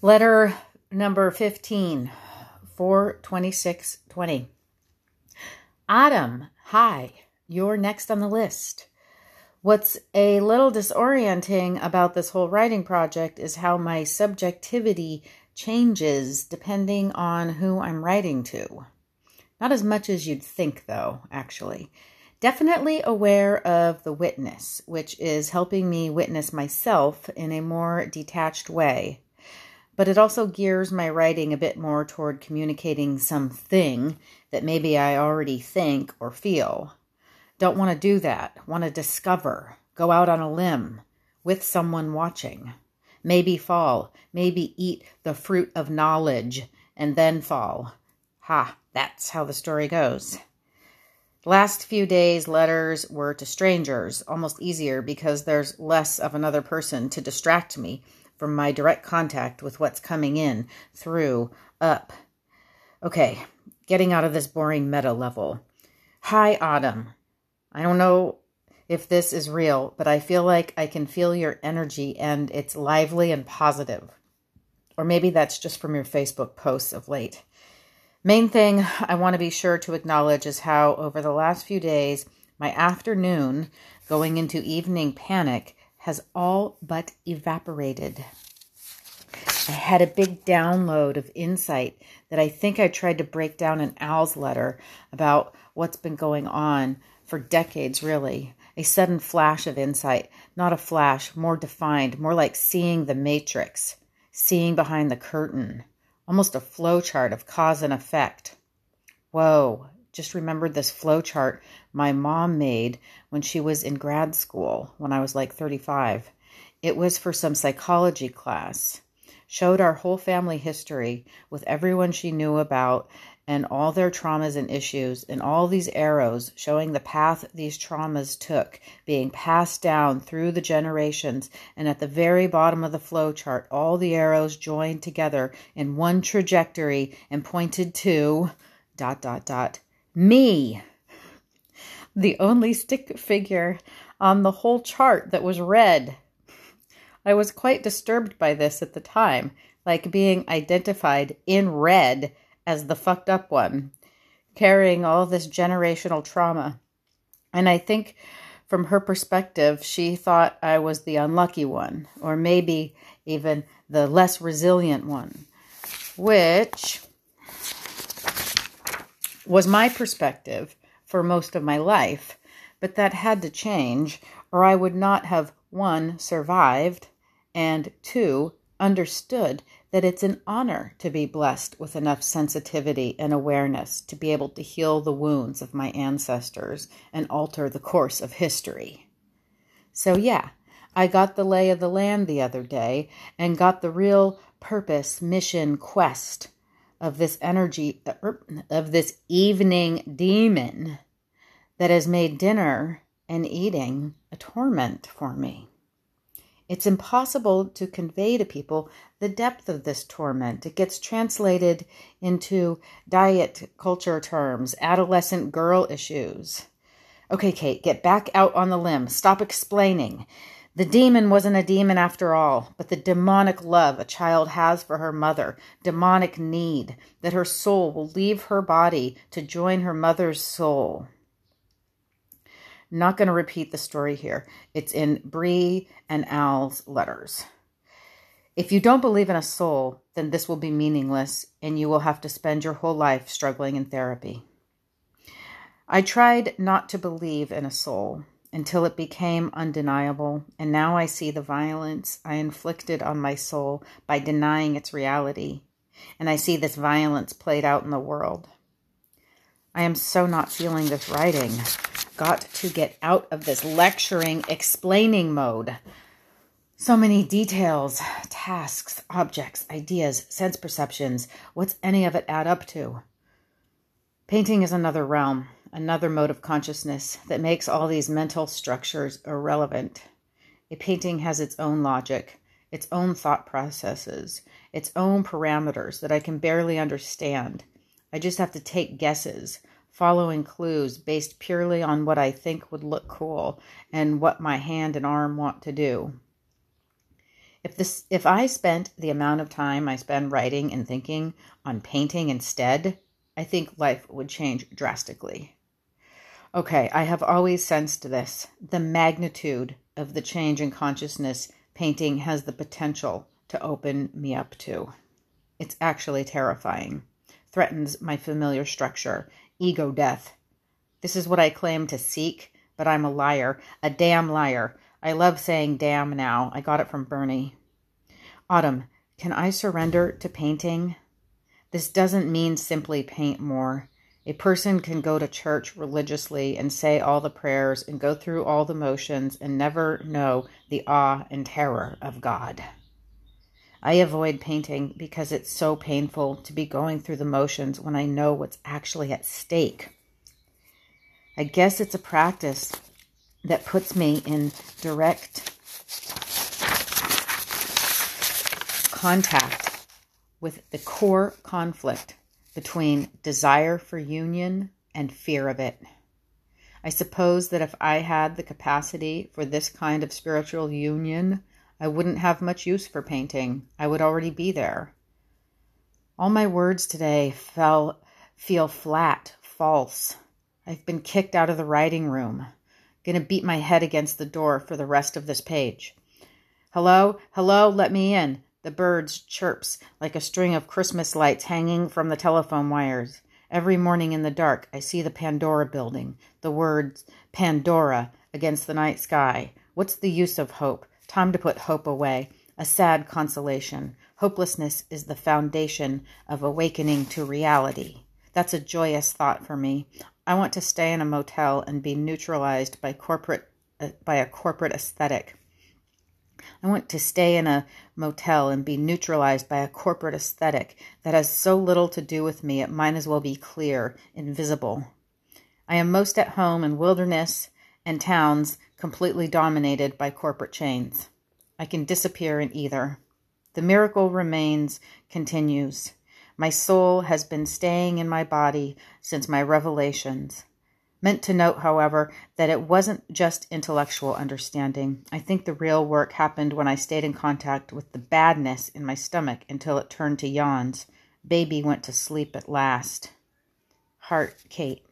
Letter number 15, 42620. Autumn, hi, you're next on the list. What's a little disorienting about this whole writing project is how my subjectivity changes depending on who I'm writing to. Not as much as you'd think, though, actually. Definitely aware of the witness, which is helping me witness myself in a more detached way but it also gears my writing a bit more toward communicating something that maybe I already think or feel. Don't want to do that. Want to discover, go out on a limb with someone watching. Maybe fall, maybe eat the fruit of knowledge and then fall. Ha, that's how the story goes. Last few days, letters were to strangers, almost easier because there's less of another person to distract me from my direct contact with what's coming in, through, up. Okay, getting out of this boring meta level. Hi, Autumn. I don't know if this is real, but I feel like I can feel your energy and it's lively and positive. Or maybe that's just from your Facebook posts of late. Main thing I want to be sure to acknowledge is how, over the last few days, my afternoon going into evening panic has all but evaporated. I had a big download of insight that I think I tried to break down in Al's letter about what's been going on for decades, really. A sudden flash of insight, not a flash, more defined, more like seeing the matrix, seeing behind the curtain, almost a flowchart of cause and effect. Whoa, just remembered this flow chart my mom made when she was in grad school when I was like 35. It was for some psychology class. Showed our whole family history with everyone she knew about and all their traumas and issues, and all these arrows showing the path these traumas took, being passed down through the generations. And at the very bottom of the flow chart, all the arrows joined together in one trajectory and pointed to dot dot dot me, the only stick figure on the whole chart that was red. I was quite disturbed by this at the time, like being identified in red as the fucked up one, carrying all this generational trauma. And I think from her perspective, she thought I was the unlucky one, or maybe even the less resilient one, which was my perspective for most of my life, but that had to change, or I would not have one, survived, and two, understood that it's an honor to be blessed with enough sensitivity and awareness to be able to heal the wounds of my ancestors and alter the course of history. So, yeah, I got the lay of the land the other day and got the real purpose, mission, quest of this energy, er, of this evening demon that has made dinner and eating a torment for me. It's impossible to convey to people the depth of this torment. It gets translated into diet culture terms, adolescent girl issues. Okay, Kate, get back out on the limb. Stop explaining. The demon wasn't a demon after all, but the demonic love a child has for her mother, demonic need that her soul will leave her body to join her mother's soul. Not going to repeat the story here. It's in Bree and Al's letters. If you don't believe in a soul, then this will be meaningless and you will have to spend your whole life struggling in therapy. I tried not to believe in a soul until it became undeniable, and now I see the violence I inflicted on my soul by denying its reality, and I see this violence played out in the world. I am so not feeling this writing. Got to get out of this lecturing, explaining mode. So many details, tasks, objects, ideas, sense perceptions. What's any of it add up to? Painting is another realm another mode of consciousness that makes all these mental structures irrelevant. A painting has its own logic, its own thought processes, its own parameters that I can barely understand. I just have to take guesses, following clues based purely on what I think would look cool and what my hand and arm want to do. If this if I spent the amount of time I spend writing and thinking on painting instead, I think life would change drastically. Okay, I have always sensed this, the magnitude of the change in consciousness painting has the potential to open me up to. It's actually terrifying. Threatens my familiar structure, ego death. This is what I claim to seek, but I'm a liar, a damn liar. I love saying damn now. I got it from Bernie. Autumn, can I surrender to painting? This doesn't mean simply paint more. A person can go to church religiously and say all the prayers and go through all the motions and never know the awe and terror of God. I avoid painting because it's so painful to be going through the motions when I know what's actually at stake. I guess it's a practice that puts me in direct contact with the core conflict between desire for union and fear of it. I suppose that if I had the capacity for this kind of spiritual union, I wouldn't have much use for painting. I would already be there. All my words today fell feel flat, false. I've been kicked out of the writing room. Gonna beat my head against the door for the rest of this page. Hello, hello, let me in. The birds chirps like a string of Christmas lights hanging from the telephone wires. Every morning in the dark, I see the Pandora building, the words Pandora against the night sky. What's the use of hope? Time to put hope away. A sad consolation. Hopelessness is the foundation of awakening to reality. That's a joyous thought for me. I want to stay in a motel and be neutralized by corporate uh, by a corporate aesthetic. I want to stay in a motel and be neutralized by a corporate aesthetic that has so little to do with me it might as well be clear, invisible. I am most at home in wilderness and towns completely dominated by corporate chains. I can disappear in either. The miracle remains, continues. My soul has been staying in my body since my revelations. Meant to note, however, that it wasn't just intellectual understanding. I think the real work happened when I stayed in contact with the badness in my stomach until it turned to yawns. Baby went to sleep at last. Heart, Kate.